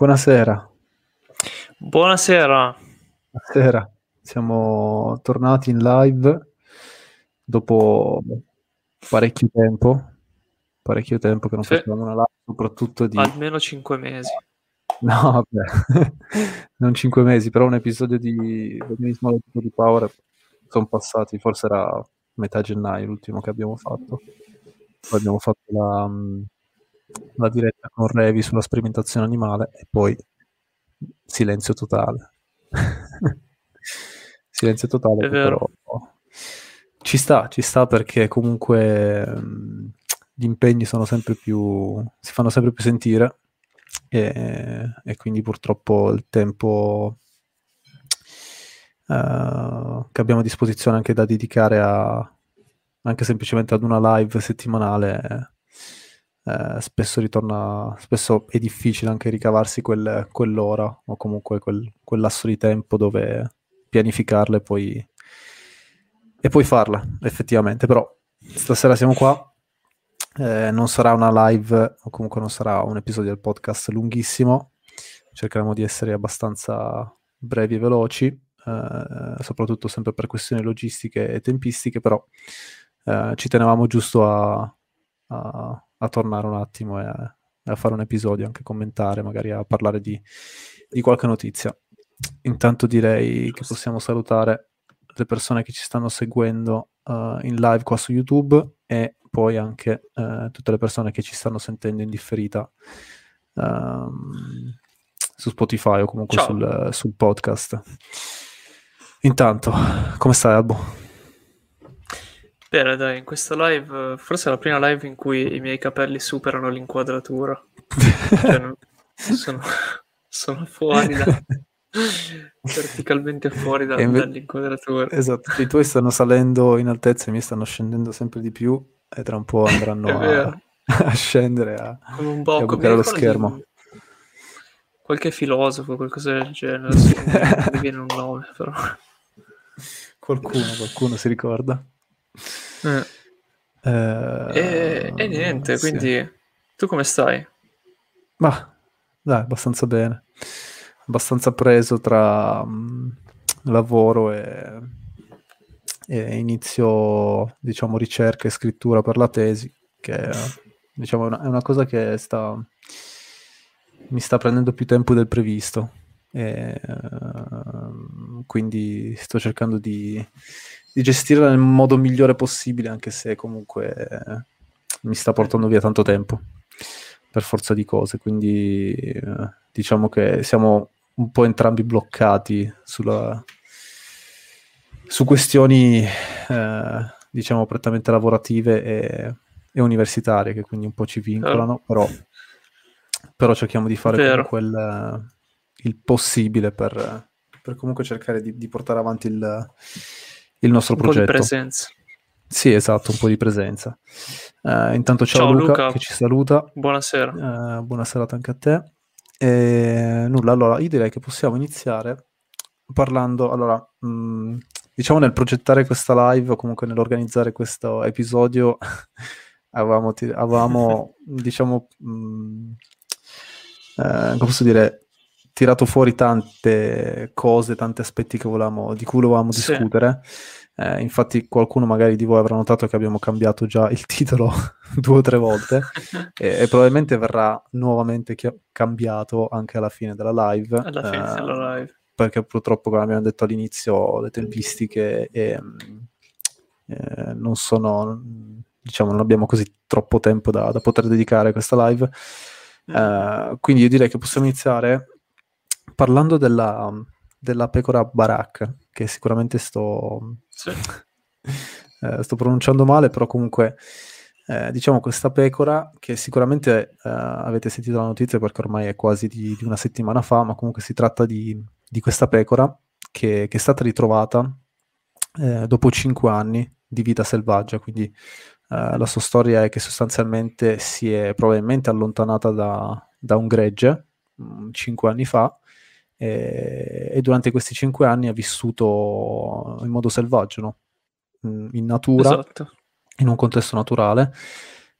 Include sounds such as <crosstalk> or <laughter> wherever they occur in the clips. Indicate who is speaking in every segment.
Speaker 1: Buonasera.
Speaker 2: Buonasera.
Speaker 1: Buonasera. Siamo tornati in live dopo parecchio tempo, parecchio tempo che non
Speaker 2: Sì.
Speaker 1: facevamo una live, soprattutto di...
Speaker 2: Almeno 5 mesi.
Speaker 1: No, vabbè, <laughs> non cinque mesi, però un episodio di Veganismo di Power sono passati, forse era metà gennaio l'ultimo che abbiamo fatto. Poi abbiamo fatto la, la diretta con Revi sulla sperimentazione animale e poi silenzio totale. <laughs> silenzio totale, però ci sta, ci sta perché comunque mh, gli impegni sono sempre più, si fanno sempre più sentire e, e quindi purtroppo il tempo eh, che abbiamo a disposizione anche da dedicare a anche semplicemente ad una live settimanale eh, spesso ritorna spesso è difficile anche ricavarsi quel- quell'ora o comunque quel, quel lasso di tempo dove pianificarla e poi e poi farla effettivamente. Però stasera siamo qua. Eh, non sarà una live o comunque non sarà un episodio del podcast lunghissimo. Cercheremo di essere abbastanza brevi e veloci eh, soprattutto sempre per questioni logistiche e tempistiche però eh, ci tenevamo giusto a, a- a tornare un attimo e a, a fare un episodio anche commentare magari a parlare di, di qualche notizia intanto direi che possiamo salutare le persone che ci stanno seguendo eh, in live qua su YouTube e poi anche eh, tutte le persone che ci stanno sentendo in differita ehm, su Spotify o comunque sul, sul podcast. Intanto, come stai Albo?
Speaker 2: Bene, dai, in questa live, forse è la prima live in cui i miei capelli superano l'inquadratura. Cioè, non- sono, sono fuori da, <laughs> verticalmente fuori da-
Speaker 1: inve-
Speaker 2: dall'inquadratura.
Speaker 1: Esatto, i tuoi stanno salendo in altezza, i miei stanno scendendo sempre di più e tra un po' andranno <laughs> a, a scendere a,
Speaker 2: Come un
Speaker 1: a
Speaker 2: bocco. mi
Speaker 1: bucare lo
Speaker 2: di
Speaker 1: schermo.
Speaker 2: un- Qualche filosofo, qualcosa del genere. mi viene un nome, però.
Speaker 1: Qualcuno, qualcuno si ricorda.
Speaker 2: Eh,
Speaker 1: Eh,
Speaker 2: E, e niente,
Speaker 1: sì.
Speaker 2: quindi tu come stai?
Speaker 1: Ma dai, abbastanza bene. Abbastanza preso tra mm, lavoro e, e inizio, diciamo, ricerca e scrittura per la tesi, che diciamo, è una, è una cosa che sta, mi sta prendendo più tempo del previsto. E, ehm, quindi sto cercando di, di gestirla nel modo migliore possibile, anche se comunque eh, mi sta portando via tanto tempo per forza di cose. Quindi eh, diciamo che siamo un po' entrambi bloccati sulla, su questioni eh, diciamo prettamente lavorative e, e universitarie che quindi un po' ci vincolano, però, però cerchiamo di fare il, il possibile per, per comunque cercare di, di portare avanti il, il nostro
Speaker 2: Un po' di
Speaker 1: progetto.
Speaker 2: presenza.
Speaker 1: Sì, esatto, un po' di presenza. Eh, intanto ciao,
Speaker 2: Ciao,
Speaker 1: Luca,
Speaker 2: Luca.
Speaker 1: che ci saluta.
Speaker 2: Buonasera.
Speaker 1: Eh, buona serata anche a te. E, nulla, allora io direi che possiamo iniziare parlando, allora, mh, diciamo nel progettare questa live o comunque nell'organizzare questo episodio <laughs> avevamo, avevamo diciamo, mh, eh, come posso dire, tirato fuori tante cose, tanti aspetti che volevamo, di cui volevamo
Speaker 2: Sì.
Speaker 1: discutere. Eh, infatti qualcuno magari di voi avrà notato che abbiamo cambiato già il titolo <laughs> due o tre volte <laughs> e, e probabilmente verrà nuovamente chia- cambiato anche alla fine della live.
Speaker 2: Alla fine
Speaker 1: eh,
Speaker 2: della live.
Speaker 1: perché purtroppo, come abbiamo detto all'inizio, le tempistiche e, eh, non sono, diciamo, non abbiamo così troppo tempo da, da poter dedicare a questa live. Eh, quindi io direi che possiamo iniziare parlando della, della pecora Barak, che sicuramente sto,
Speaker 2: Sì. <laughs>
Speaker 1: eh, sto pronunciando male, però comunque eh, diciamo questa pecora che sicuramente eh, avete sentito la notizia perché ormai è quasi di, di una settimana fa, ma comunque si tratta di, di questa pecora che, che è stata ritrovata eh, dopo cinque anni di vita selvaggia, quindi eh, la sua storia è che sostanzialmente si è probabilmente allontanata da, da un gregge mh, cinque anni fa e, e durante questi cinque anni ha vissuto in modo selvaggio, no? Mh, in natura
Speaker 2: Esatto.
Speaker 1: in un contesto naturale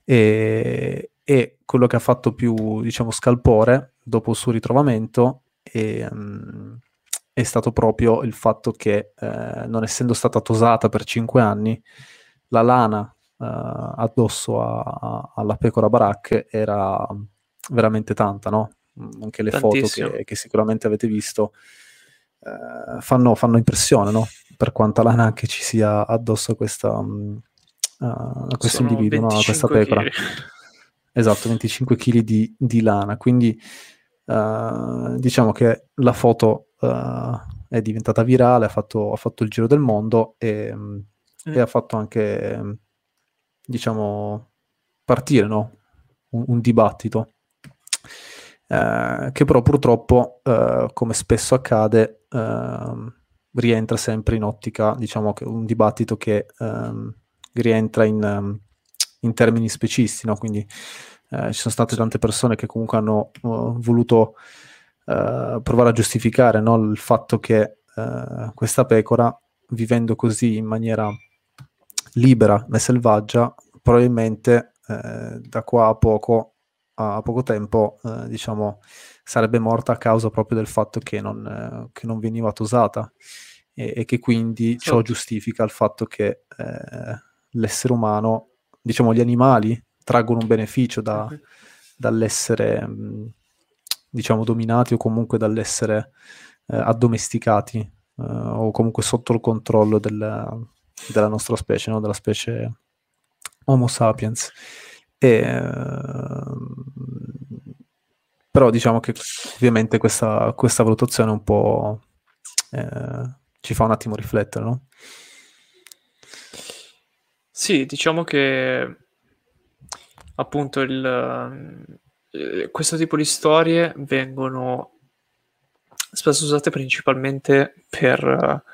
Speaker 1: e, e quello che ha fatto più, diciamo, scalpore dopo il suo ritrovamento è, um, è stato proprio il fatto che, eh, non essendo stata tosata per cinque anni, la lana uh, addosso a, a, alla pecora Barak era veramente tanta, no? Anche le Tantissimo. foto che, che, sicuramente avete visto uh, fanno, fanno, impressione, no? Per quanta lana anche ci sia addosso a, questa, um, uh, a questo individuo, no? a questa pecora. Chili. <laughs> Esatto, 25 kg di, di, lana. Quindi diciamo che la foto è diventata virale, ha fatto, ha fatto, il giro del mondo e, mm. e ha fatto anche diciamo, partire no? un, un, dibattito. Eh, che però purtroppo, eh, come spesso accade, eh, rientra sempre in ottica, diciamo un dibattito che ehm, rientra in, ehm, in, termini specisti, no? quindi eh, ci sono state tante persone che comunque hanno uh, voluto uh, provare a giustificare no? il fatto che uh, questa pecora, vivendo così in maniera libera e selvaggia, probabilmente da qua a poco, a poco tempo, eh, diciamo, sarebbe morta a causa proprio del fatto che non, eh, che non veniva tosata e, e, che quindi ciò giustifica il fatto che eh, l'essere umano, diciamo gli animali, traggono un beneficio da, okay. dall'essere, mh, diciamo, dominati o comunque dall'essere eh, addomesticati eh, o comunque sotto il controllo del della nostra specie, no? della specie Homo sapiens. E, uh, però diciamo che ovviamente questa, questa valutazione un po' eh, ci fa un attimo riflettere, no?
Speaker 2: Sì, diciamo che appunto il, eh, questo tipo di storie vengono spesso usate principalmente per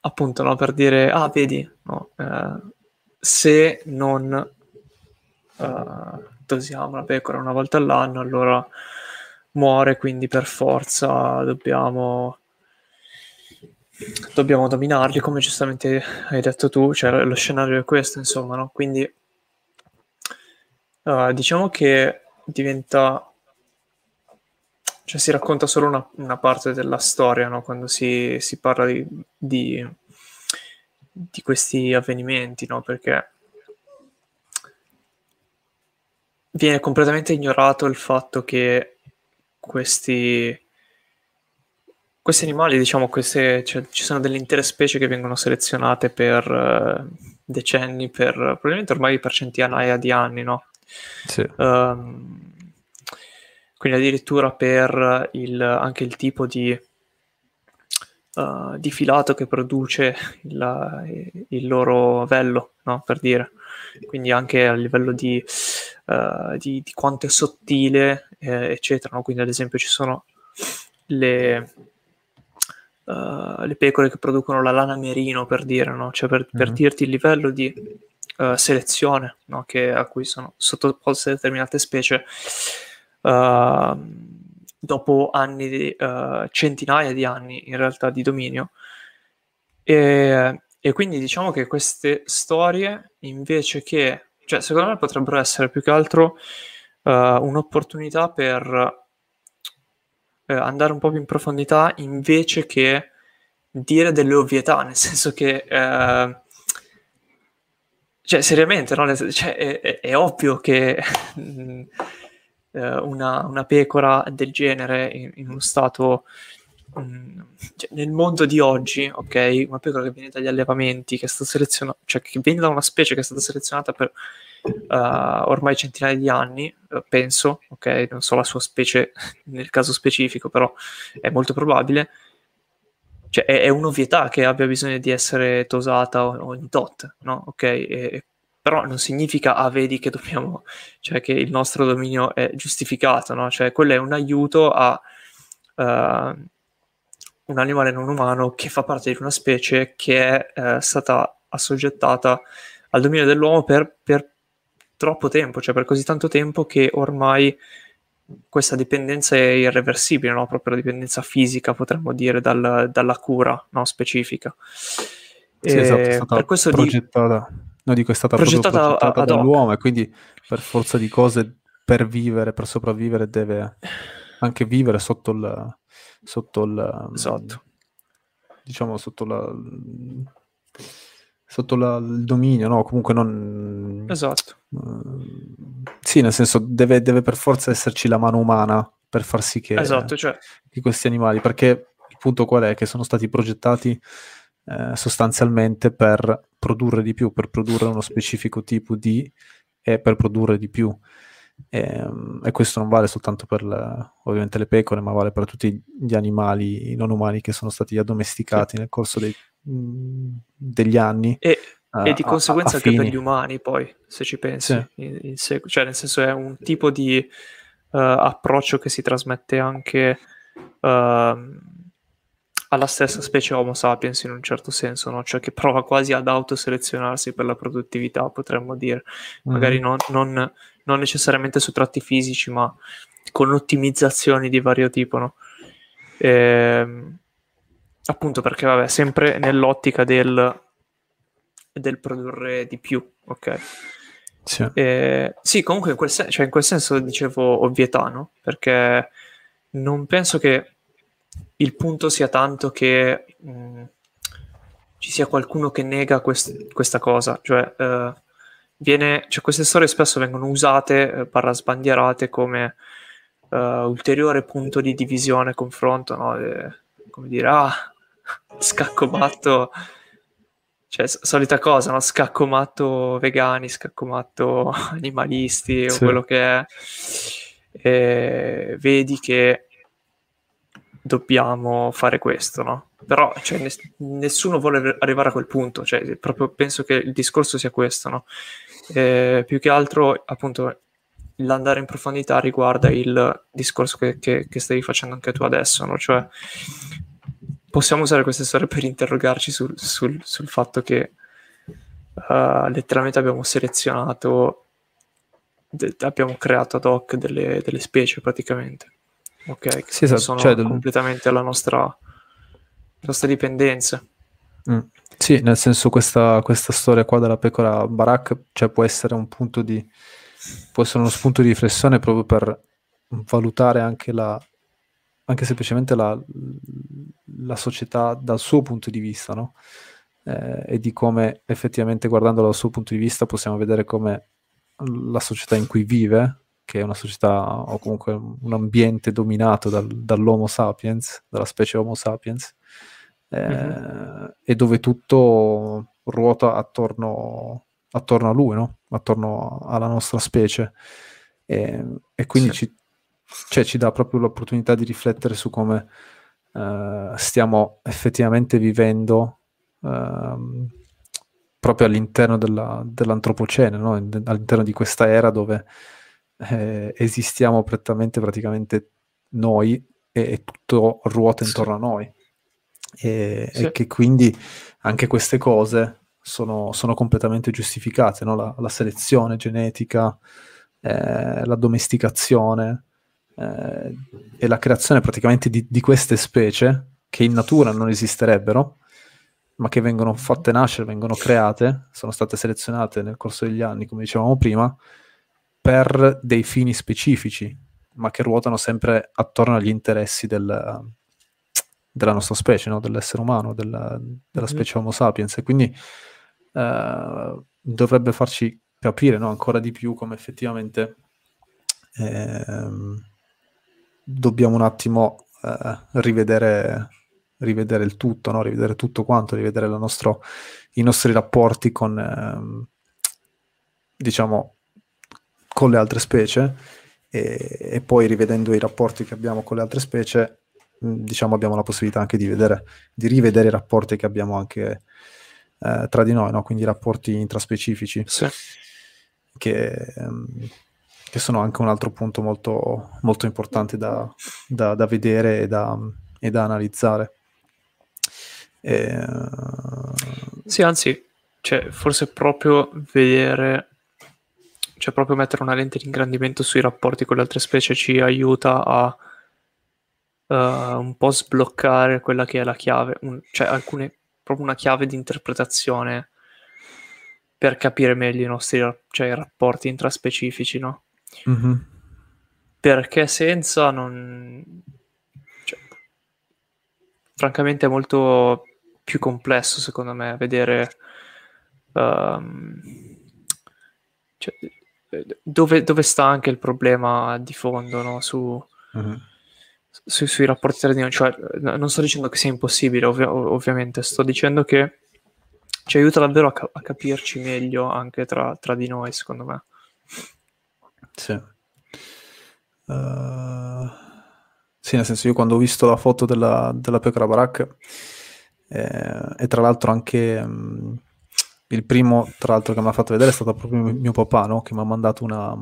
Speaker 2: appunto, no, per dire, ah, vedi, no, eh, se non uh, dosiamo la pecora una volta all'anno, allora muore, quindi per forza dobbiamo dobbiamo dominarli, come giustamente hai detto tu, cioè lo scenario è questo, insomma, no? Quindi uh, diciamo che diventa cioè si racconta solo una, una parte della storia, no? Quando si, si parla di, di, di, questi avvenimenti, no? Perché viene completamente ignorato il fatto che questi, questi animali, diciamo, queste, cioè, ci sono delle intere specie che vengono selezionate per uh, decenni, per probabilmente ormai per centinaia di anni, no?
Speaker 1: Sì.
Speaker 2: Um, quindi addirittura per il, anche il tipo di, uh, di filato che produce il, il loro vello, no? per dire. Quindi anche a livello di, uh, di, di quanto è sottile, eh, eccetera. No? Quindi ad esempio ci sono le, uh, le pecore che producono la lana merino, per dire, no? cioè per, mm-hmm. per dirti il livello di selezione no? che, a cui sono sottoposte determinate specie uh, dopo anni, di, uh, centinaia di anni in realtà di dominio. E, e, quindi diciamo che queste storie, invece che, cioè secondo me potrebbero essere più che altro uh, un'opportunità per andare un po' più in profondità invece che dire delle ovvietà, nel <laughs> senso che... cioè, seriamente, no? cioè, è, è, è, ovvio che <laughs> eh, una, una, pecora del genere in, in uno stato mm, cioè, nel mondo di oggi, ok, una pecora che viene dagli allevamenti, che è stata selezionata, cioè che viene da una specie che è stata selezionata per uh, ormai centinaia di anni, uh, penso, ok, non so la sua specie <laughs> nel caso specifico, però è molto probabile. Cioè, è, è un'ovvietà che abbia bisogno di essere tosata ogni tot, no? Ok, e, però non significa, ah, vedi che dobbiamo, cioè che il nostro dominio è giustificato, no? Cioè, quello è un aiuto a uh, un animale non umano che fa parte di una specie che è uh, stata assoggettata al dominio dell'uomo per, per troppo tempo, cioè per così tanto tempo che ormai questa dipendenza è irreversibile, no? proprio la dipendenza fisica, potremmo dire, dal, dalla cura no? specifica.
Speaker 1: Sì, esatto, è stata per questo progettata. Di No, dico, è stata progettata, progettata dall'uomo e quindi per forza di cose, per vivere, per sopravvivere, deve anche vivere sotto il... Sotto il
Speaker 2: esatto.
Speaker 1: Diciamo sotto la sotto la, il dominio, no? Comunque non...
Speaker 2: Esatto.
Speaker 1: Uh, sì, nel senso deve, deve, per forza esserci la mano umana per far sì che,
Speaker 2: esatto, cioè...
Speaker 1: che questi animali, perché il punto qual è? Che sono stati progettati eh, sostanzialmente per produrre di più, per produrre uno specifico tipo di e per produrre di più. E, ehm, e questo non vale soltanto per le, ovviamente le pecore, ma vale per tutti gli animali non umani che sono stati addomesticati sì. nel corso dei, degli anni.
Speaker 2: E, uh, e di conseguenza a, a anche fini. per gli umani, poi, se ci pensi, sì. in, in sec- cioè nel senso è un tipo di uh, approccio che si trasmette anche uh, alla stessa specie Homo sapiens in un certo senso, no? cioè che prova quasi ad autoselezionarsi per la produttività, potremmo dire, magari mm. non, non, non, necessariamente su tratti fisici, ma con ottimizzazioni di vario tipo. No? E, ehm, appunto perché, vabbè, sempre nell'ottica del, del produrre di più, ok?
Speaker 1: Sì.
Speaker 2: Eh, sì, comunque in quel, sen- cioè in quel senso dicevo ovvietà, no? Perché non penso che il punto sia tanto che mh, mm, ci sia qualcuno che nega quest- questa cosa, cioè, eh, viene, cioè, queste storie spesso vengono usate, eh, parla sbandierate come uh, ulteriore punto di divisione, confronto, no? E, come dire, ah, <laughs> scaccomatto, cioè, solita cosa, no? Scaccomatto vegani, scaccomatto <laughs> animalisti, sì. o quello che è. E vedi che dobbiamo fare questo, no? Però cioè, ness- nessuno vuole arrivare a quel punto, cioè, proprio penso che il discorso sia questo, no? Eh, più che altro, appunto, l'andare in profondità riguarda il discorso che, che, che stavi facendo anche tu adesso, no? Cioè, possiamo usare queste storie per interrogarci sul, sul, sul fatto che uh, letteralmente abbiamo selezionato, de- abbiamo creato ad hoc delle, delle specie praticamente ok? Sì, esatto. Sono cioè, completamente alla nostra, nostra dipendenza.
Speaker 1: Mm. Sì, nel senso questa, questa, storia qua della pecora Barak cioè, può essere un punto di può essere uno spunto di riflessione proprio per valutare anche la anche semplicemente la, la società dal suo punto di vista, no? Eh, e di come effettivamente guardandolo dal suo punto di vista possiamo vedere come la società in cui vive che è una società o comunque un ambiente dominato dal, dall'Homo sapiens, dalla specie Homo sapiens, eh, mm-hmm. e dove tutto ruota attorno, attorno a lui, no? attorno alla nostra specie. E, e quindi sì. ci, cioè, ci, dà proprio l'opportunità di riflettere su come uh, stiamo effettivamente vivendo uh, proprio all'interno della, dell'antropocene, no? all'interno di questa era dove eh, esistiamo prettamente praticamente noi e, e tutto ruota intorno sì. a noi. E, sì. e, che quindi anche queste cose sono, sono completamente giustificate, no? la, la, selezione genetica, eh, la domesticazione eh, e la creazione praticamente di, di, queste specie che in natura non esisterebbero, ma che vengono fatte nascere, vengono create, sono state selezionate nel corso degli anni, come dicevamo prima, per dei fini specifici, ma che ruotano sempre attorno agli interessi del, della nostra specie, no? dell'essere umano, della, della mm-hmm. specie Homo sapiens. E quindi eh, dovrebbe farci capire no? ancora di più come effettivamente eh, dobbiamo un attimo eh, rivedere, rivedere, il tutto, no? rivedere tutto quanto, rivedere nostro, i nostri rapporti con, ehm, diciamo, con le altre specie e, e, poi rivedendo i rapporti che abbiamo con le altre specie, diciamo abbiamo la possibilità anche di, vedere, di rivedere i rapporti che abbiamo anche eh, tra di noi, no? quindi i rapporti intraspecifici,
Speaker 2: sì.
Speaker 1: che, um, che, sono anche un altro punto molto, molto importante da, da, da vedere e da, e da analizzare. E, uh...
Speaker 2: Sì, anzi, cioè, forse proprio vedere cioè proprio mettere una lente di ingrandimento sui rapporti con le altre specie ci aiuta a uh, un po' sbloccare quella che è la chiave, un, cioè alcune, proprio una chiave di interpretazione per capire meglio i nostri cioè, i rapporti intraspecifici, no?
Speaker 1: Mm-hmm.
Speaker 2: Perché senza non... Cioè, francamente è molto più complesso, secondo me, vedere... Um, cioè, dove, dove, sta anche il problema di fondo, no? Su... Mm-hmm su, sui rapporti tra di noi. Cioè, non sto dicendo che sia impossibile, ovvi- ovviamente, sto dicendo che ci aiuta davvero a, ca- a capirci meglio anche tra, tra, di noi, secondo me.
Speaker 1: Sì. Uh, sì, nel senso, io quando ho visto la foto della, della pecora baracca, eh, e tra l'altro anche um, il primo, tra l'altro, che mi ha fatto vedere è stato proprio mio, mio papà, no? che mi ha mandato una,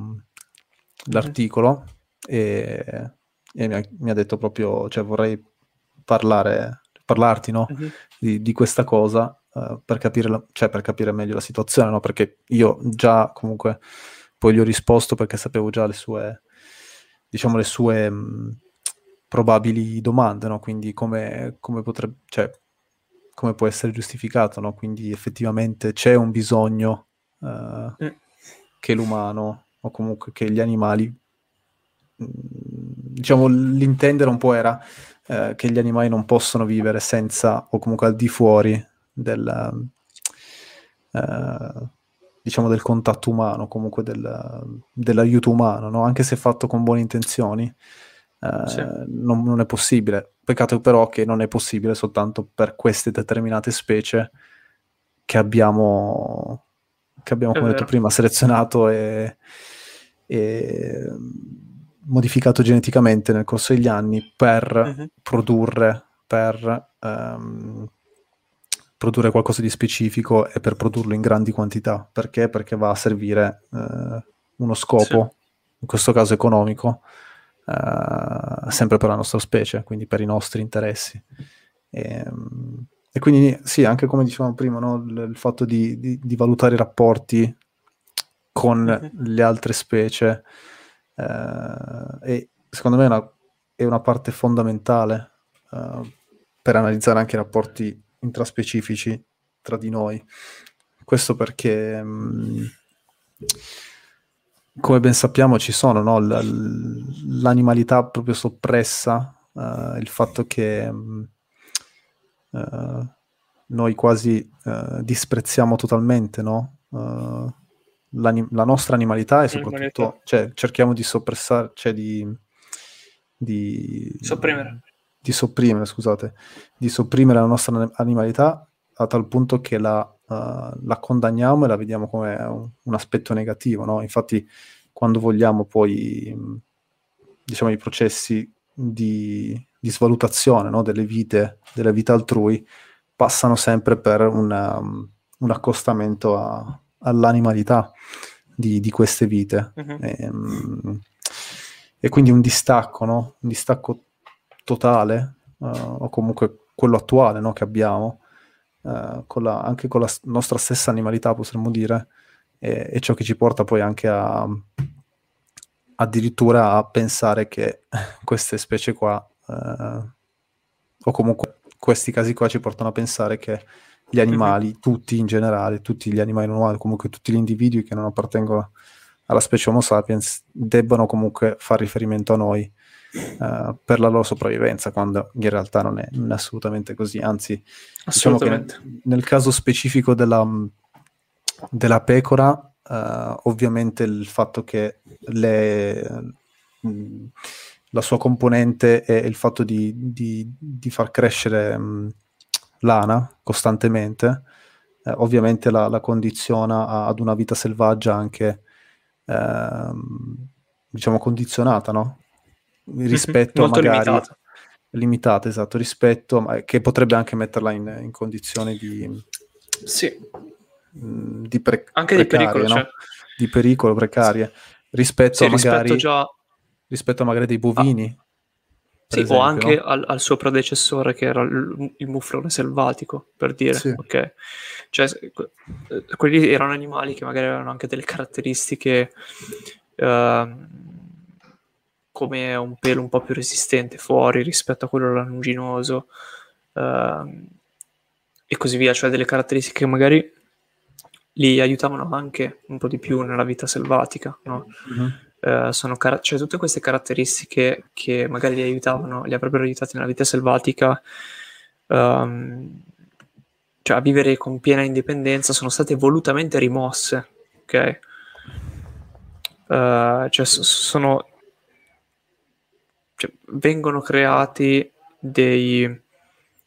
Speaker 1: l'articolo mm-hmm. e e mi ha, mi ha detto proprio, cioè vorrei parlare, parlarti no? uh-huh. di, di, questa cosa uh, per, capire la, cioè, per capire meglio la situazione, no? perché io già comunque poi gli ho risposto perché sapevo già le sue, diciamo, le sue mh, probabili domande, no? quindi come, come potrebbe, cioè, come può essere giustificato, no? quindi effettivamente c'è un bisogno uh, mm. che l'umano o comunque che gli animali diciamo, l'intendere un po' era eh, che gli animali non possono vivere senza o comunque al di fuori del, eh, diciamo, del contatto umano, comunque del, dell'aiuto umano, no? anche se fatto con buone intenzioni. Eh, sì. non, non, è possibile. Peccato però che non è possibile soltanto per queste determinate specie che abbiamo, che abbiamo come detto prima, selezionato e, e modificato geneticamente nel corso degli anni per uh-huh. produrre, per um, produrre qualcosa di specifico e per produrlo in grandi quantità. Perché? Perché va a servire uh, uno scopo, sì. in questo caso economico, uh, sempre per la nostra specie, quindi per i nostri interessi. E, um, e quindi sì, anche come dicevamo prima, no, il, il, fatto di, di, di, valutare i rapporti con uh-huh. le altre specie eh, e secondo me è una, è una parte fondamentale uh, per analizzare anche i rapporti intraspecifici tra di noi. Questo perché, mm, come ben sappiamo, ci sono no? L- l'animalità proprio soppressa, uh, il fatto che uh, noi quasi disprezziamo totalmente no? La nostra animalità e soprattutto cioè, cerchiamo di soppressare, cioè di, di
Speaker 2: sopprimere.
Speaker 1: Di sopprimere, scusate, di sopprimere la nostra animalità a tal punto che la, uh, la condanniamo e la vediamo come un, un aspetto negativo, no? Infatti quando vogliamo poi, diciamo, i processi di, di svalutazione no? delle vite, delle vite altrui passano sempre per una, un accostamento a, all'animalità di, di queste vite. Uh-huh. E, um, e, quindi un distacco, no? un distacco totale, uh, o comunque quello attuale no? che abbiamo, uh, con la, anche con la nostra stessa animalità, potremmo dire, e, e ciò che ci porta poi anche a addirittura a pensare che <laughs> queste specie qua, uh, o comunque questi casi qua ci portano a pensare che gli animali, mm-hmm. tutti in generale, tutti gli animali normali, comunque tutti gli individui che non appartengono alla specie Homo sapiens, debbano comunque fare riferimento a noi uh, per la loro sopravvivenza, quando in realtà non è, non è assolutamente così. Anzi, diciamo che nel, nel, caso specifico della, della pecora, uh, ovviamente il fatto che le, mh, la sua componente è il fatto di, di, di far crescere... Mh, lana costantemente, eh, ovviamente la, la, condiziona ad una vita selvaggia anche, ehm, diciamo, condizionata, no? Rispetto a magari... Limitata. limitata. esatto, rispetto, che potrebbe anche metterla in, in condizioni di...
Speaker 2: Sì.
Speaker 1: Mh, di pre-
Speaker 2: anche di pericolo, no? cioè.
Speaker 1: Di pericolo, precarie. Rispetto sì, a magari... Rispetto,
Speaker 2: già...
Speaker 1: rispetto a magari dei bovini. Ah
Speaker 2: sì, esempio, o anche no? al, al, suo predecessore che era il, il muflone selvatico, per dire, sì. ok? Cioè, eh, quelli erano animali che magari avevano anche delle caratteristiche uh, come un pelo un po' più resistente fuori rispetto a quello lanuginoso uh, e così via, cioè delle caratteristiche che magari li aiutavano anche un po' di più nella vita selvatica, no? Mm-hmm. Uh, sono car- cioè tutte queste caratteristiche che magari li aiutavano, li avrebbero aiutati nella vita selvatica um, cioè a vivere con piena indipendenza sono state volutamente rimosse, ok? Uh, cioè sono cioè, vengono creati dei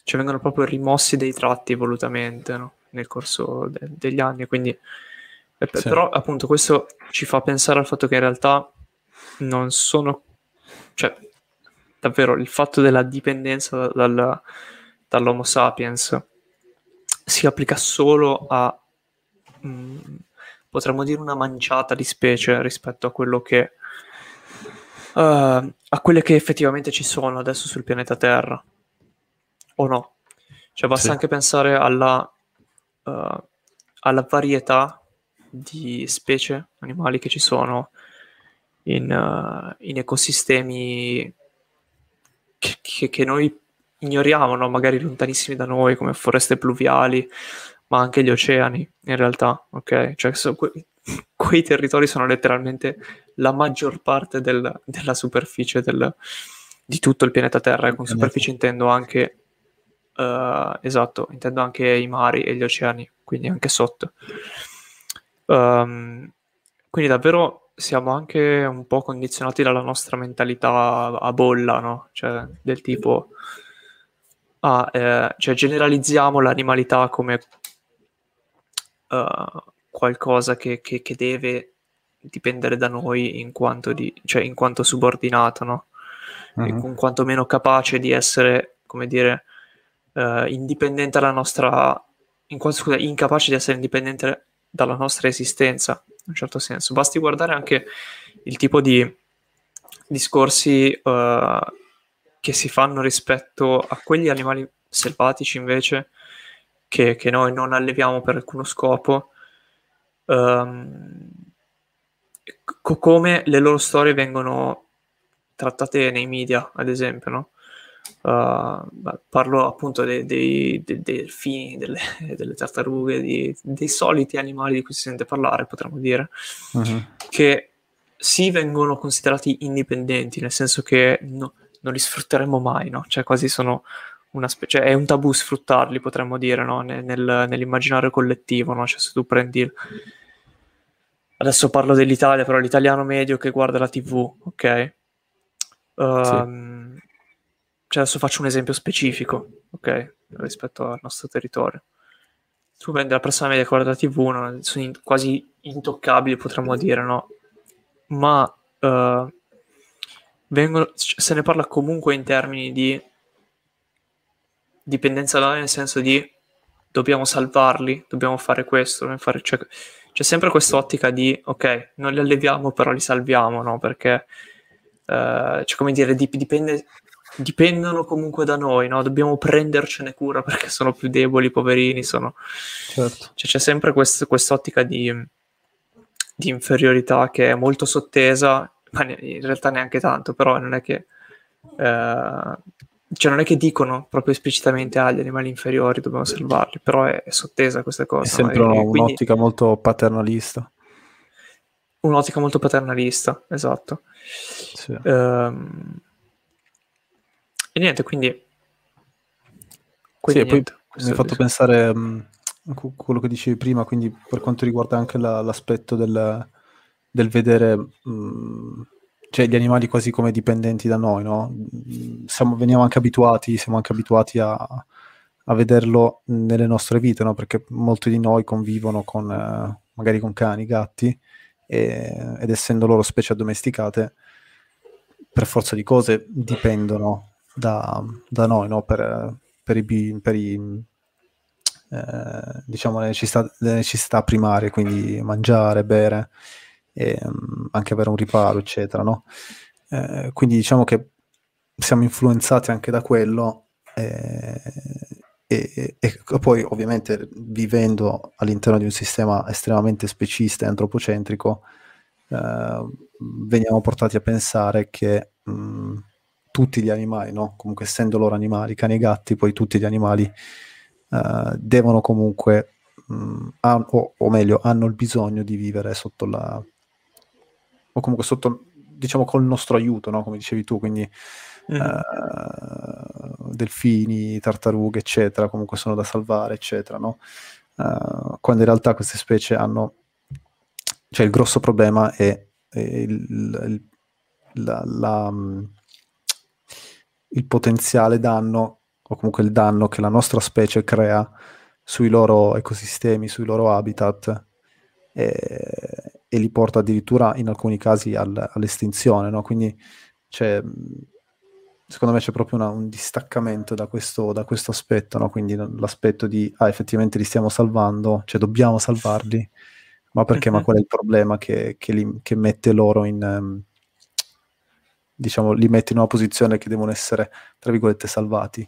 Speaker 2: cioè vengono proprio rimossi dei tratti volutamente no? nel corso de- degli anni quindi eh, sì. però appunto questo ci fa pensare al fatto che in realtà non sono cioè davvero il fatto della dipendenza dal, dall'Homo sapiens si applica solo a mh, mm, potremmo dire una manciata di specie rispetto a quello che uh, a quelle che effettivamente ci sono adesso sul pianeta Terra o no cioè basta sì. anche pensare alla, uh, alla varietà di specie animali che ci sono in, uh, in ecosistemi che, che, che, noi ignoriamo, no? magari lontanissimi da noi, come foreste pluviali, ma anche gli oceani, in realtà, ok? Cioè, so, que- <laughs> quei territori sono letteralmente la maggior parte del, della superficie del, di tutto il pianeta Terra, e con superficie intendo anche, uh, esatto, intendo anche i mari e gli oceani, quindi anche sotto. Um, quindi davvero siamo anche un po' condizionati dalla nostra mentalità a bolla, no? Cioè, del tipo ah, eh, cioè generalizziamo l'animalità come uh, qualcosa che, che, che, deve dipendere da noi in quanto, di, cioè in quanto subordinato, no? Uh-huh. in quanto meno capace di essere, come dire, uh, indipendente dalla nostra, in quanto, scusa, incapace di essere indipendente dalla nostra esistenza, in un certo senso. Basti guardare anche il tipo di discorsi uh, che si fanno rispetto a quegli animali selvatici invece che, che noi non alleviamo per alcuno scopo, um, co- come le loro storie vengono trattate nei media, ad esempio, no? Uh, parlo appunto dei, dei, dei delfini, delle, <laughs> delle tartarughe, di, dei soliti animali di cui si sente parlare, potremmo dire, uh-huh. che sì vengono considerati indipendenti, nel senso che no, non li sfrutteremo mai, no? Cioè quasi sono una specie, cioè, è un tabù sfruttarli, potremmo dire, no? Nel, nell'immaginario collettivo, no? Cioè se tu prendi... Adesso parlo dell'Italia, però l'italiano medio che guarda la TV, ok? Um, sì. Cioè adesso faccio un esempio specifico, ok? Rispetto al nostro territorio. Tu prendi la persona media che guarda la TV, no? sono in, quasi intoccabili, potremmo dire, no? Ma... Uh, vengono, se ne parla comunque in termini di dipendenza da nel senso di dobbiamo salvarli, dobbiamo fare questo, dobbiamo fare... Cioè, c'è sempre quest'ottica di, ok, non li alleviamo, però li salviamo, no? Perché, eh, cioè, come dire, dipende, dipendono comunque da noi, no? Dobbiamo prendercene cura perché sono più deboli, poverini, sono... Certo. Cioè, c'è sempre quest, quest'ottica di, di inferiorità che è molto sottesa ma in realtà neanche tanto, però non è che... Eh, cioè non è che dicono proprio esplicitamente agli ah, animali inferiori dobbiamo salvarli, però è, è sottesa questa cosa.
Speaker 1: È sempre no? e, un'ottica quindi... molto paternalista.
Speaker 2: Un'ottica molto paternalista, esatto. Sì. Ehm... E niente, quindi...
Speaker 1: quindi sì, niente, poi mi hai fatto pensare um, a quello che dicevi prima, quindi per quanto riguarda anche la, l'aspetto del del vedere mh, mm, cioè gli animali quasi come dipendenti da noi, no? Siamo, veniamo anche abituati, siamo anche abituati a, a vederlo nelle nostre vite, no? Perché molti di noi convivono con, eh, magari con cani, gatti, e, ed essendo loro specie addomesticate, per forza di cose dipendono da, da noi, no? Per, per i, per i eh, diciamo le necessità, le necessità primarie, quindi mangiare, bere e um, anche avere un riparo, eccetera, no? Eh, quindi diciamo che siamo influenzati anche da quello eh, e, e, poi ovviamente vivendo all'interno di un sistema estremamente specista e antropocentrico eh, veniamo portati a pensare che mh, tutti gli animali, no? comunque essendo loro animali, cani e gatti, poi tutti gli animali uh, devono comunque mh, han, o, o, meglio, hanno il bisogno di vivere sotto la... o comunque sotto, diciamo, col nostro aiuto, no? come dicevi tu, quindi mm-hmm. uh, delfini, tartarughe, eccetera, comunque sono da salvare, eccetera, no? Uh, quando in realtà queste specie hanno... cioè il grosso problema è, è il, il, la, la, il potenziale danno o comunque il danno che la nostra specie crea sui loro ecosistemi, sui loro habitat e, e li porta addirittura in alcuni casi al, all'estinzione. No? Quindi c'è, secondo me c'è proprio una, un distaccamento da questo, da questo aspetto, no? quindi l'aspetto di ah, effettivamente li stiamo salvando, cioè dobbiamo salvarli, ma perché? Uh-huh. Ma qual è il problema che, che, li, che mette loro in... Um, diciamo, li mette in una posizione che devono essere, tra virgolette, salvati.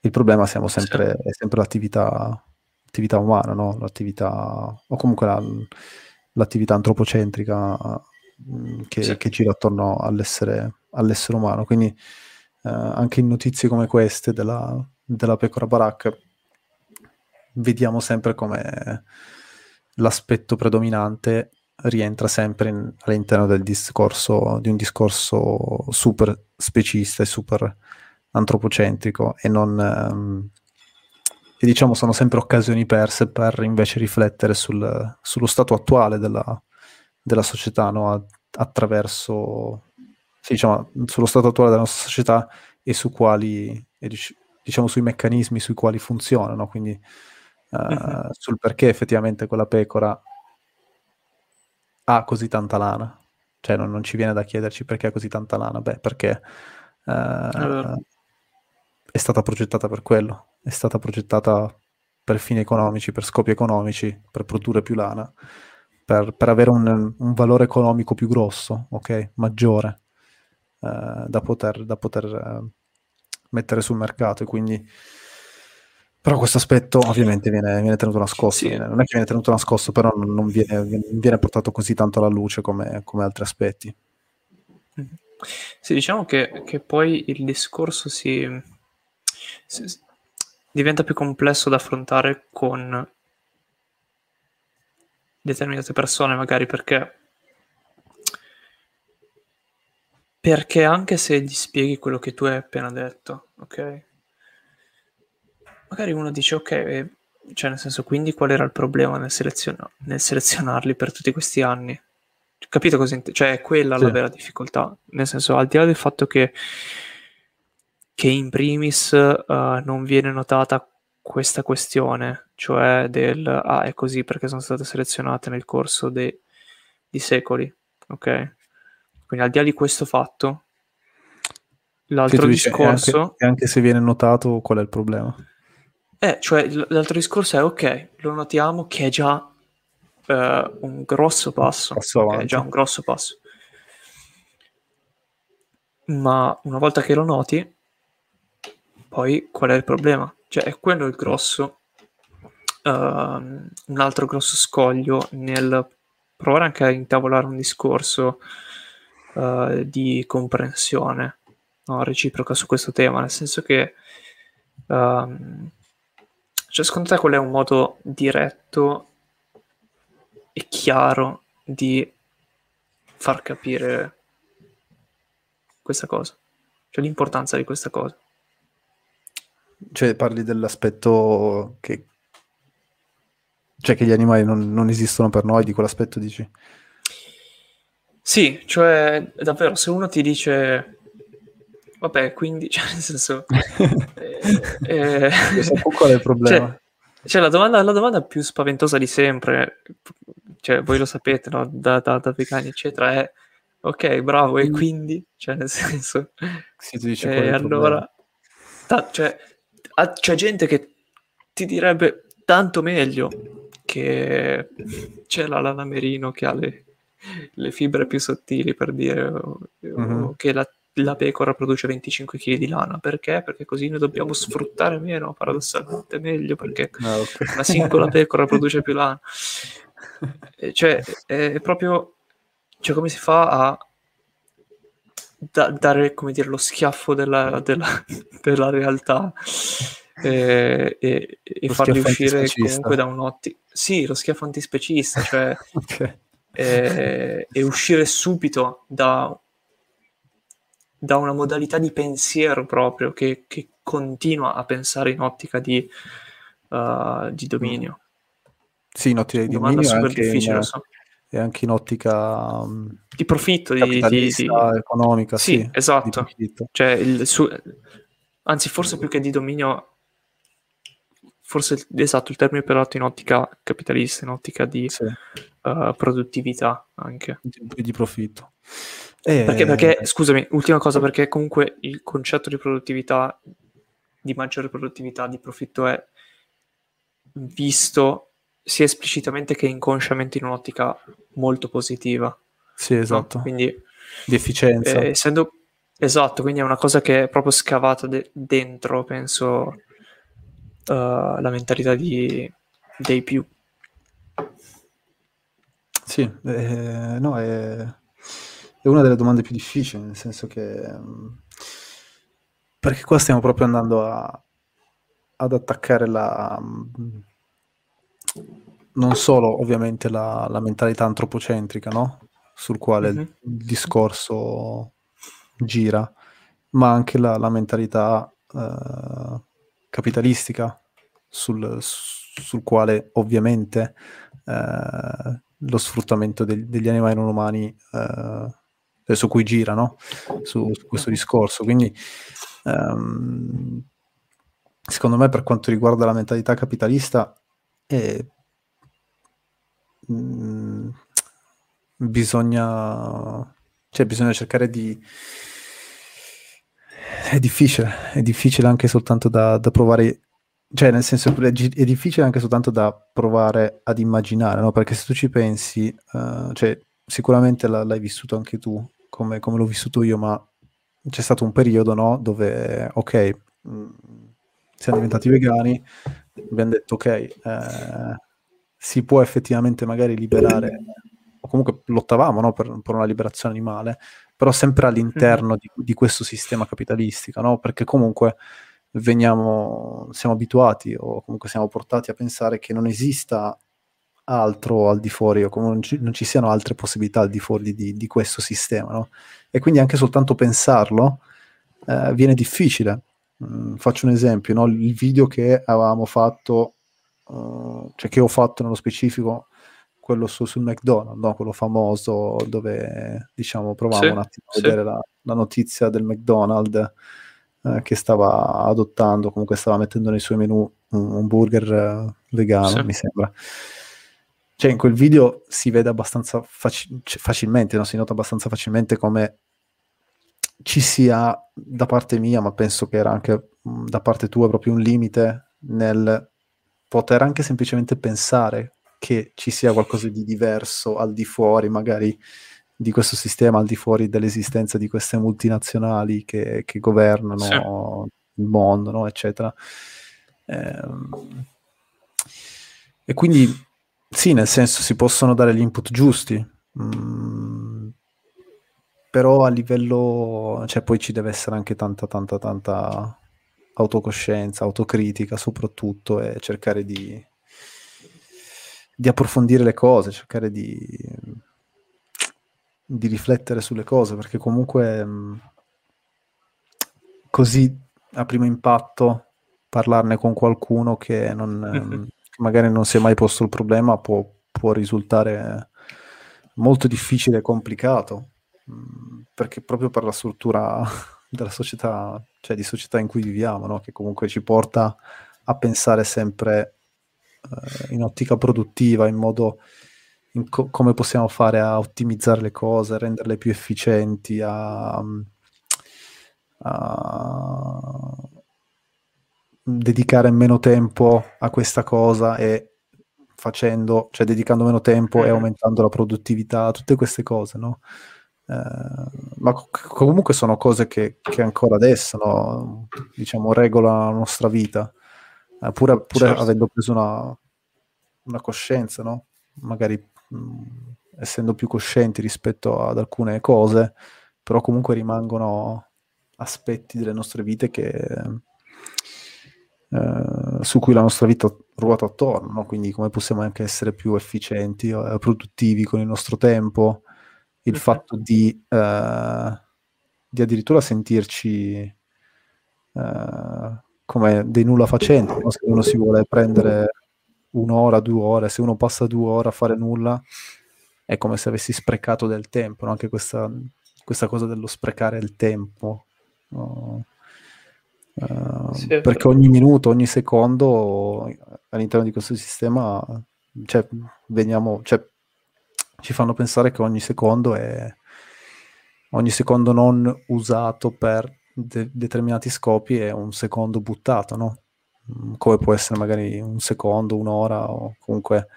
Speaker 1: Il problema siamo sempre, sì. è sempre l'attività, l'attività umana, no? l'attività, o comunque la, l'attività antropocentrica mm, che, sì. che, gira attorno all'essere, all'essere umano. Quindi eh, anche in notizie come queste della, della pecora baracca vediamo sempre come l'aspetto predominante rientra sempre in, all'interno del discorso, di un discorso super specista e super antropocentrico e non... Um, e diciamo sono sempre occasioni perse per invece riflettere sul, sullo stato attuale della, della società, no? attraverso, sì, diciamo, sullo stato attuale della nostra società e su quali, e diciamo, sui meccanismi sui quali funziona, no? quindi uh, uh-huh. sul perché effettivamente quella pecora ha così tanta lana. Cioè non, non, ci viene da chiederci perché ha così tanta lana. Beh, perché uh, allora. è stata progettata per quello. È stata progettata per fini economici, per scopi economici, per produrre più lana, per, per avere un, un, valore economico più grosso, ok? Maggiore, uh, da poter, da poter uh, mettere sul mercato. E quindi però questo aspetto ovviamente viene, viene tenuto nascosto, sì. non è che viene tenuto nascosto, però non, viene, viene, portato così tanto alla luce come, come altri aspetti.
Speaker 2: Sì, diciamo che, che poi il discorso si, si, diventa più complesso da affrontare con determinate persone, magari perché perché anche se gli spieghi quello che tu hai appena detto, ok? Magari uno dice ok, eh, cioè nel senso quindi qual era il problema nel, seleziona- nel selezionarli per tutti questi anni? Capito cosa intendo? Cioè è quella sì. la vera difficoltà, nel senso al di là del fatto che, che in primis uh, non viene notata questa questione, cioè del ah è così perché sono state selezionate nel corso de- di secoli, ok? Quindi al di là di questo fatto, l'altro discorso...
Speaker 1: Anche, anche se viene notato qual è il problema?
Speaker 2: Eh, cioè l'altro discorso è ok, lo notiamo che è già eh, un grosso passo. okay, è già un grosso passo. Ma una volta che lo noti, poi qual è il problema? Cioè è quello il grosso, uh, un altro grosso scoglio nel provare anche a intavolare un discorso uh, di comprensione no, reciproca su questo tema, nel senso che uh, cioè, secondo te qual è un modo diretto e chiaro di far capire questa cosa? Cioè l'importanza di questa cosa?
Speaker 1: Cioè parli dell'aspetto che... Cioè che gli animali non, non esistono per noi, di quell'aspetto dici?
Speaker 2: Sì, cioè davvero se uno ti dice Vabbè, quindi, <laughs> cioè, nel senso... <laughs>
Speaker 1: eh, <laughs> so qual è il problema.
Speaker 2: Cioè, cioè la, domanda, la, domanda, più spaventosa di sempre, cioè voi lo sapete, no? da, da, da vegani, eccetera, è ok, bravo, e mm. quindi? Cioè, nel <laughs> senso...
Speaker 1: Sì, tu dici eh, allora...
Speaker 2: Ta- cioè, a, c'è gente che ti direbbe tanto meglio che c'è la lana merino che ha le, le fibre più sottili, per dire, o, mm-hmm. o che la la pecora produce 25 kg di lana. Perché? Perché così noi dobbiamo sfruttare meno, paradossalmente meglio, perché ah, okay. una singola pecora produce più lana. <laughs> Cioè, è proprio... Cioè, come si fa a da- dare, come dire, lo schiaffo della, della, <laughs> della realtà e, e, e farli uscire comunque da un'ottica. Sì, lo schiaffo antispecista, cioè <laughs> okay. e, e, uscire subito da, da, una modalità di pensiero proprio che, che, continua a pensare in ottica di, uh, di dominio.
Speaker 1: Sì, in ottica di dominio. super difficile, in, lo so. E anche in ottica um,
Speaker 2: di profitto, di, di,
Speaker 1: economica.
Speaker 2: Sì, sì esatto. Cioè, su, anzi, forse più che di dominio, forse esatto, il termine operato in ottica capitalista, in ottica di sì. uh, produttività anche.
Speaker 1: Di, di profitto.
Speaker 2: E... Perché, perché, scusami, ultima cosa, perché comunque il concetto di produttività, di maggiore produttività, di profitto è visto sia esplicitamente che inconsciamente in un'ottica molto positiva.
Speaker 1: Sì, esatto.
Speaker 2: No? Quindi,
Speaker 1: di efficienza.
Speaker 2: Eh, essendo, esatto, quindi è una cosa che è proprio scavata de- dentro, penso, uh, la mentalità di, dei più.
Speaker 1: Sì, eh, no, è, è, una delle domande più difficili, nel senso che... Um, perché qua stiamo proprio andando a, ad attaccare la... Um, non solo ovviamente la, la mentalità antropocentrica, no? Sul quale mm-hmm. il discorso gira, ma anche la, la mentalità uh, capitalistica sul, sul, quale ovviamente uh, lo sfruttamento de- degli animali non umani uh, su cui gira, no? Su, su questo discorso. Quindi um, secondo me per quanto riguarda la mentalità capitalista è, mh, mm, bisogna cioè bisogna cercare di è difficile, è difficile anche soltanto da, da provare cioè nel senso è, è, difficile anche soltanto da provare ad immaginare, no? Perché se tu ci pensi, uh, cioè sicuramente la, l'hai vissuto anche tu, come, come, l'ho vissuto io, ma c'è stato un periodo, no? Dove, ok, mh, mm, siamo diventati vegani, abbiamo detto, ok, eh, si può effettivamente magari liberare, o comunque lottavamo no? per, per, una liberazione animale, però sempre all'interno mm-hmm. di, di, questo sistema capitalistico, no? Perché comunque veniamo, siamo abituati o comunque siamo portati a pensare che non esista altro al di fuori o come non ci, non ci siano altre possibilità al di fuori di, di questo sistema, no? E quindi anche soltanto pensarlo eh, viene difficile. Mm, faccio un esempio, no? il video che avevamo fatto, uh, cioè che ho fatto nello specifico, quello su, sul McDonald's, no? quello famoso dove diciamo provavo sì, un attimo a vedere la, la, notizia del McDonald's eh, che stava adottando, comunque stava mettendo nei suoi menu un, un burger eh, vegano, sì. mi sembra. Cioè in quel video si vede abbastanza faci- cioè, facilmente, no? si nota abbastanza facilmente come ci sia da parte mia, ma penso che era anche da parte tua proprio un limite nel poter anche semplicemente pensare che ci sia qualcosa di diverso al di fuori magari di questo sistema, al di fuori dell'esistenza di queste multinazionali che, che governano sì. il mondo, no? eccetera. Ehm, e quindi sì, nel senso si possono dare gli input giusti. Mm, però a livello, cioè poi ci deve essere anche tanta, tanta, tanta autocoscienza, autocritica soprattutto e cercare di, di approfondire le cose, cercare di, di riflettere sulle cose, perché comunque mm, così a primo impatto parlarne con qualcuno che, non, <laughs> magari non si è mai posto il problema può, può risultare molto difficile e complicato Mm, perché proprio per la struttura <laughs> della società, cioè di società in cui viviamo, no? che comunque ci porta a pensare sempre eh, in ottica produttiva, in modo in co- come possiamo fare a ottimizzare le cose, a renderle più efficienti, a, a dedicare meno tempo a questa cosa e facendo, cioè dedicando meno tempo e mm. aumentando la produttività, tutte queste cose, no? Eh, ma comunque sono cose che, che ancora adesso no, diciamo, regolano la nostra vita, uh, pure, pure certo. avendo preso una, una coscienza, no? magari mh, essendo più coscienti rispetto ad alcune cose, però comunque rimangono aspetti delle nostre vite che, eh, su cui la nostra vita ruota attorno, no? quindi come possiamo anche essere più efficienti, eh, produttivi con il nostro tempo, il okay. fatto di, eh, di, addirittura sentirci eh, come dei nulla facenti, no? se uno si vuole prendere un'ora, due ore, se uno passa due ore a fare nulla, è come se avessi sprecato del tempo, no? anche questa, questa, cosa dello sprecare il tempo. No? Uh, sì, perché ogni minuto, ogni secondo all'interno di questo sistema cioè, veniamo, cioè, ci fanno pensare che ogni secondo è ogni secondo non usato per de- determinati scopi è un secondo buttato, no? Mm, come può essere magari un secondo, un'ora o comunque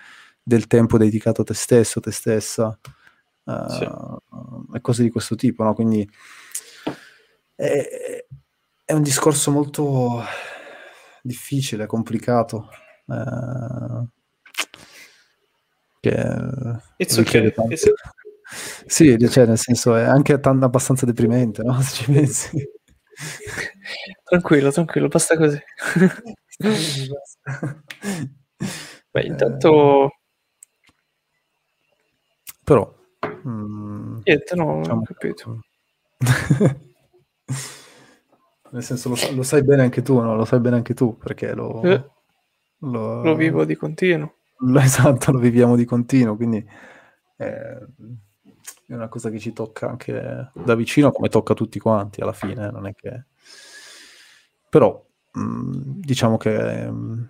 Speaker 1: del tempo dedicato a te stesso, te stessa uh, sì. e cose di questo tipo, no? Quindi è, è un discorso molto difficile, complicato. Eh, che
Speaker 2: It's okay.
Speaker 1: It's okay. Sì, cioè, nel senso è anche t- abbastanza deprimente, no? <laughs> Se ci pensi.
Speaker 2: tranquillo, tranquillo, basta così. <laughs> Beh, intanto... Eh,
Speaker 1: però... Mm,
Speaker 2: Niente, no, diciamo... ho capito. <laughs>
Speaker 1: Nel senso lo, lo, sai bene anche tu, no? Lo sai bene anche tu, perché lo...
Speaker 2: Eh, lo, lo, vivo di continuo.
Speaker 1: Lo, <laughs> esatto, lo viviamo di continuo, quindi è, è una cosa che ci tocca anche da vicino, come tocca a tutti quanti alla fine, non è che... Però mh, diciamo che mh,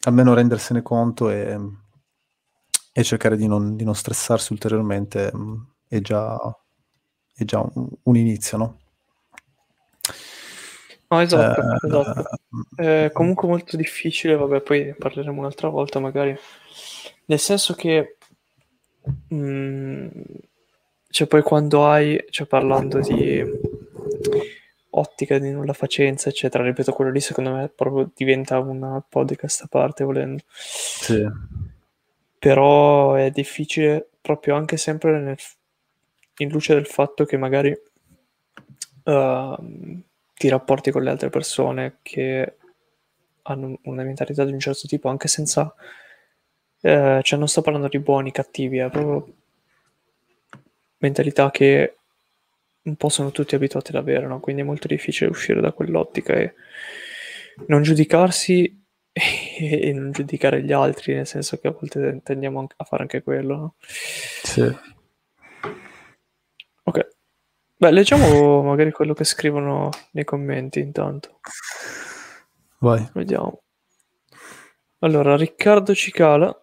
Speaker 1: almeno rendersene conto e, e cercare di non, di non, stressarsi ulteriormente mh, è già, è già un, un inizio, no?
Speaker 2: No, esatto, eh, esatto. È comunque molto difficile, vabbè, poi parleremo un'altra volta magari, nel senso che mh, mm, cioè poi quando hai, cioè parlando di ottica di nulla facenza, eccetera, ripeto, quello lì secondo me proprio diventa una podcast a parte volendo.
Speaker 1: Sì.
Speaker 2: Però è difficile proprio anche sempre nel, in luce del fatto che magari uh, ti rapporti con le altre persone che hanno una mentalità di un certo tipo, anche senza... Eh, cioè non sto parlando di buoni, cattivi, è proprio mentalità che un po' sono tutti abituati ad avere, no? quindi è molto difficile uscire da quell'ottica e non giudicarsi <laughs> e non giudicare gli altri, nel senso che a volte tendiamo a fare anche quello. No?
Speaker 1: Sì.
Speaker 2: Ok. Beh, leggiamo magari quello che scrivono nei commenti intanto.
Speaker 1: Vai.
Speaker 2: Vediamo. Allora, Riccardo Cicala.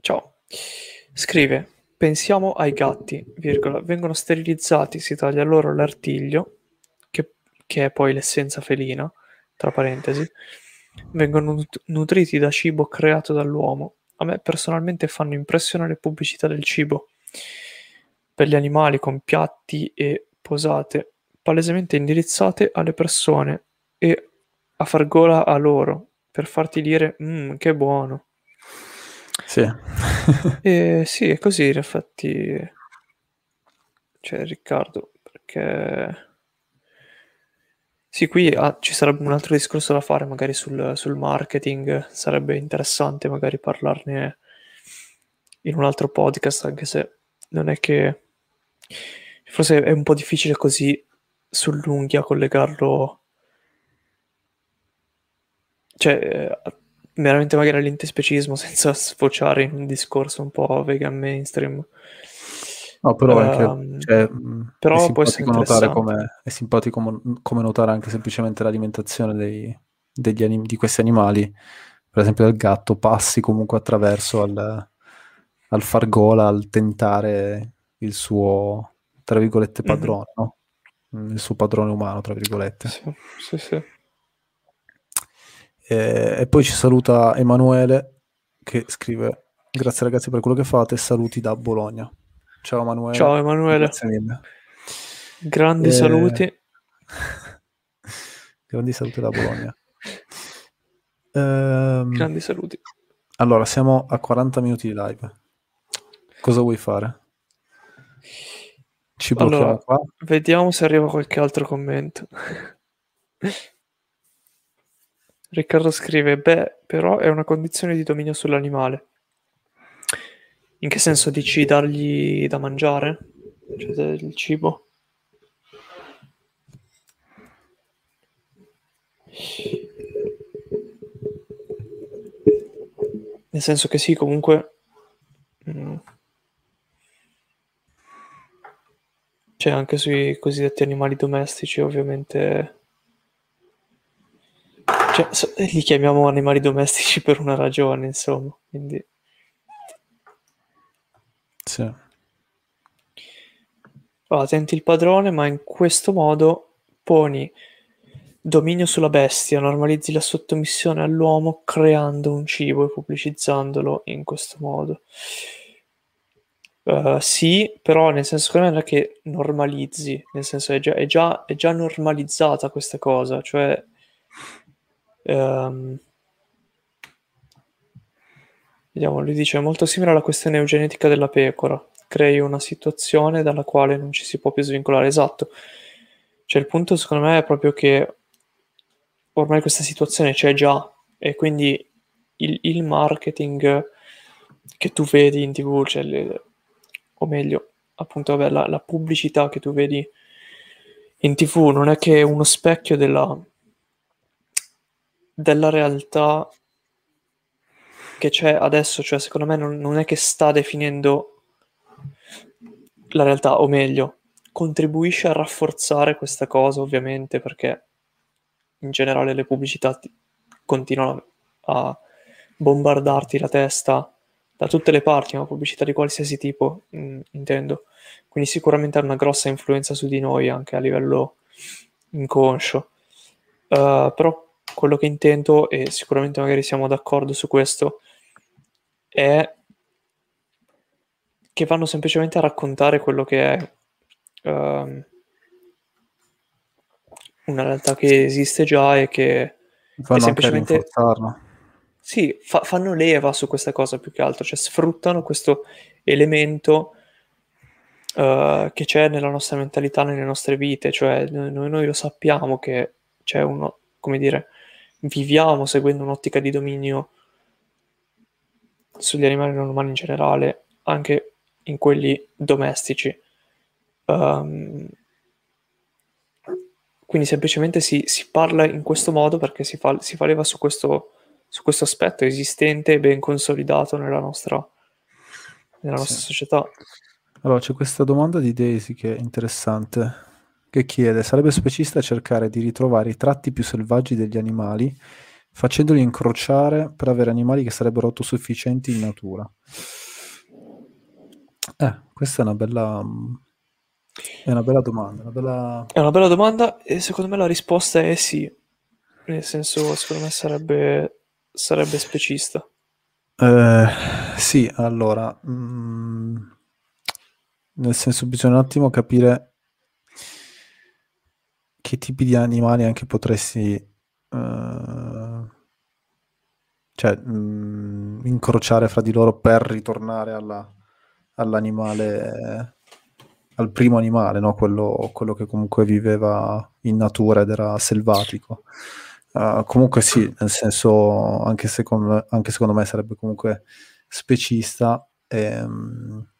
Speaker 2: Ciao. Scrive, pensiamo ai gatti, virgola, vengono sterilizzati, si taglia loro l'artiglio, che, che è poi l'essenza felina, tra parentesi, vengono nut- nutriti da cibo creato dall'uomo. A me personalmente fanno impressione le pubblicità del cibo per gli animali con piatti e posate palesemente indirizzate alle persone e a far gola a loro per farti dire mmm, che buono.
Speaker 1: Sì. <laughs>
Speaker 2: e <laughs> sì, è così in effetti. Cioè, Riccardo, perché... Sì, qui ah, ci sarebbe un altro discorso da fare magari sul, sul marketing, sarebbe interessante magari parlarne in un altro podcast, anche se non è che forse è un po' difficile così sull'unghia collegarlo. Cioè eh, veramente magari all'intespecismo <laughs> senza sfociare in un discorso un po' vegan mainstream.
Speaker 1: No però, anche, um, cioè, però è può essere notare come, è simpatico come notare anche semplicemente l'alimentazione dei, degli anim- di questi animali. Per esempio del gatto passi comunque attraverso al, al far gola al tentare il suo, tra virgolette, mhm. padrone, mm-hmm. no? Il suo padrone umano, tra virgolette.
Speaker 2: Sì, sì, sì.
Speaker 1: E, e poi ci saluta Emanuele che scrive grazie ragazzi per quello che fate saluti da Bologna. Ciao Emanuele.
Speaker 2: Ciao Emanuele. Grazie mille. Grandi e... saluti. <laughs>
Speaker 1: Grandi saluti da Bologna. Ehm...
Speaker 2: Grandi saluti.
Speaker 1: Allora, siamo a 40 minuti di live. Cosa vuoi fare? Ci allora,
Speaker 2: qua. Vediamo se arriva qualche altro commento. Riccardo scrive, beh, però è una condizione di dominio sull'animale. In che senso dici dargli da mangiare? Cioè del cibo? Nel senso che sì, comunque... Mm, c'è anche sui cosiddetti animali domestici, ovviamente... Cioè, li chiamiamo animali domestici per una ragione, insomma, quindi...
Speaker 1: Sì.
Speaker 2: Allora, tenti il padrone, ma in questo modo poni dominio sulla bestia, normalizzi la sottomissione all'uomo creando un cibo e pubblicizzandolo in questo modo. Uh, sì, però nel senso che non è che normalizzi, nel senso è già, è già, è già normalizzata questa cosa, cioè um, vediamo, lui dice è molto simile alla questione eugenetica della pecora, crei una situazione dalla quale non ci si può più svincolare, esatto. Cioè il punto secondo me è proprio che ormai questa situazione c'è già e quindi il, il marketing che tu vedi in tv, cioè le, o meglio, appunto vabbè, la, la, pubblicità che tu vedi in tv non è che uno specchio della, della realtà che c'è adesso, cioè secondo me non, non è che sta definendo la realtà, o meglio, contribuisce a rafforzare questa cosa ovviamente perché in generale le pubblicità continuano a bombardarti la testa da tutte le parti, ma pubblicità di qualsiasi tipo, mh, mm, intendo. Quindi sicuramente ha una grossa influenza su di noi anche a livello inconscio. Uh, però quello che intendo, e sicuramente magari siamo d'accordo su questo, è che vanno semplicemente a raccontare quello che è uh, una realtà che esiste già e che
Speaker 1: Vanno è semplicemente...
Speaker 2: Sì, fa- fanno leva su questa cosa più che altro, cioè sfruttano questo elemento uh, che c'è nella nostra mentalità, nelle nostre vite, cioè noi, noi lo sappiamo che c'è uno, come dire, viviamo seguendo un'ottica di dominio sugli animali normali in generale, anche in quelli domestici. Um, quindi semplicemente si, si, parla in questo modo perché si fa, si fa leva su questo, su questo, aspetto esistente e ben consolidato nella nostra, nella nostra sì. società.
Speaker 1: Allora, c'è questa domanda di Daisy che è interessante, che chiede, sarebbe specista cercare di ritrovare i tratti più selvaggi degli animali facendoli incrociare per avere animali che sarebbero autosufficienti in natura? Eh, questa è una bella è una bella domanda, una bella...
Speaker 2: È una bella domanda e secondo me la risposta è sì. Nel senso, secondo me sarebbe, sarebbe specista.
Speaker 1: Eh, sì, allora... Mm, nel senso bisogna un attimo capire che tipi di animali anche potresti... Uh, cioè, mm, incrociare fra di loro per ritornare alla, all'animale al primo animale, no? quello, quello, che comunque viveva in natura ed era selvatico. Uh, comunque sì, nel senso, anche secondo, anche secondo me sarebbe comunque specista e, ehm,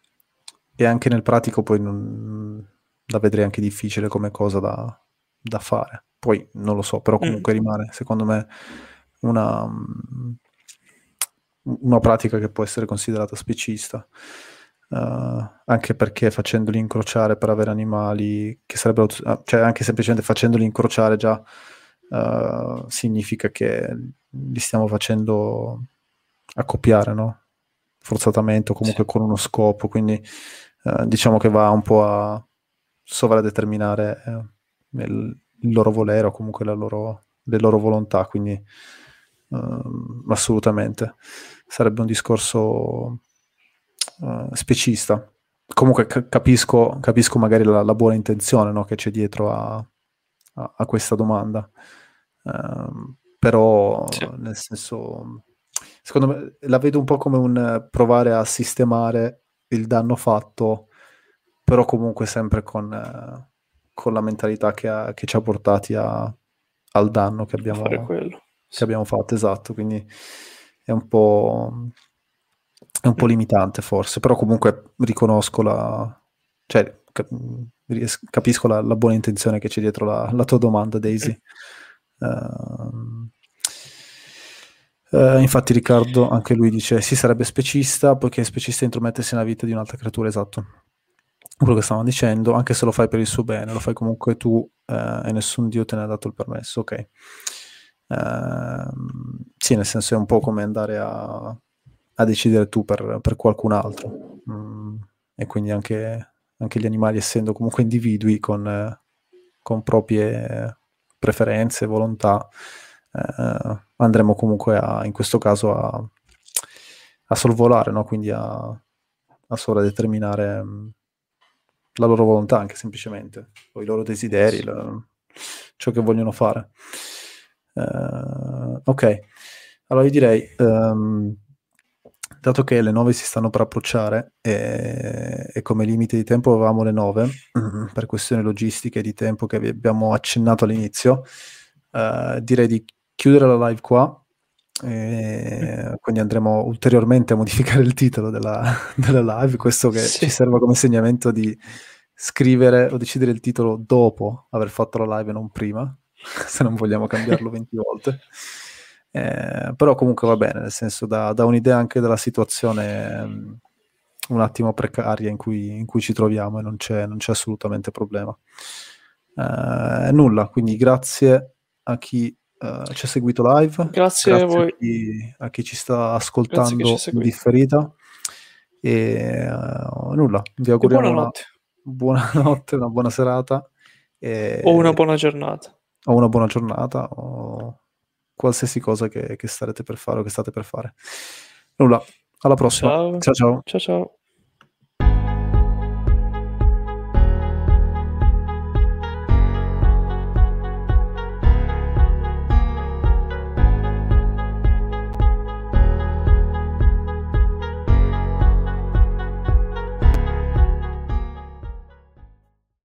Speaker 1: e anche nel pratico poi non, la vedrei anche difficile come cosa da, da, fare. Poi non lo so, però mm. comunque mm. rimane secondo me una, una pratica che può essere considerata specista. Uh, anche perché facendoli incrociare per avere animali che sarebbero, cioè anche semplicemente facendoli incrociare già uh, significa che li stiamo facendo accoppiare, no? Forzatamente o comunque sì. con uno scopo, quindi uh, diciamo che va un po' a sovradeterminare il, il loro volere o comunque loro, le loro volontà, quindi assolutamente sarebbe un discorso uh, specista. Comunque c- capisco, capisco, magari la, la buona intenzione no, che c'è dietro a, a, a questa domanda, uh, però sì. nel senso, secondo me la vedo un po' come un provare a sistemare il danno fatto, però comunque sempre con, uh, con la mentalità che, ha, che, ci ha portati a, al danno che abbiamo, che abbiamo fatto, esatto, quindi è un po', è un po' limitante forse, però comunque riconosco la... cioè capisco la, la buona intenzione che c'è dietro la, la tua domanda, Daisy. Uh, uh, infatti Riccardo, anche lui dice, si sarebbe specista, poiché è specista intromettersi nella vita di un'altra creatura, esatto. Quello che stavamo dicendo, anche se lo fai per il suo bene, lo fai comunque tu uh, e nessun dio te ne ha dato il permesso, ok. Ehm, sì, nel senso è un po' come andare a, a decidere tu per, per qualcun altro. Mm, e quindi anche, anche, gli animali, essendo comunque individui con, con proprie preferenze, volontà, eh, andremo comunque a, in questo caso a, a sorvolare, no? quindi a, a sovradeterminare mm, la loro volontà anche semplicemente, o i loro desideri, la, ciò che vogliono fare. Uh, ok, allora io direi, um, dato che le 9 si stanno per approcciare e, e come limite di tempo avevamo le 9, per questioni logistiche e di tempo che abbiamo accennato all'inizio, uh, direi di chiudere la live qua. quindi andremo ulteriormente a modificare il titolo della, <laughs> della live, questo che sì. ci serve come insegnamento di scrivere o decidere il titolo dopo aver fatto la live e non prima, <laughs> se non vogliamo cambiarlo 20 volte. Eh, però comunque va bene, nel senso da, da un'idea anche della situazione um, un attimo precaria in cui, in cui, ci troviamo e non c'è, non c'è assolutamente problema. Eh, nulla, quindi grazie a chi uh, ci ha seguito live.
Speaker 2: Grazie, grazie a voi.
Speaker 1: A chi, a chi, ci sta ascoltando in differita. E uh, nulla, vi auguriamo una buona notte, una buona serata.
Speaker 2: E... O una buona giornata
Speaker 1: o una buona giornata o qualsiasi cosa che, che starete per fare o che state per fare. Nulla, alla prossima.
Speaker 2: Ciao
Speaker 1: ciao. ciao.
Speaker 2: ciao, ciao.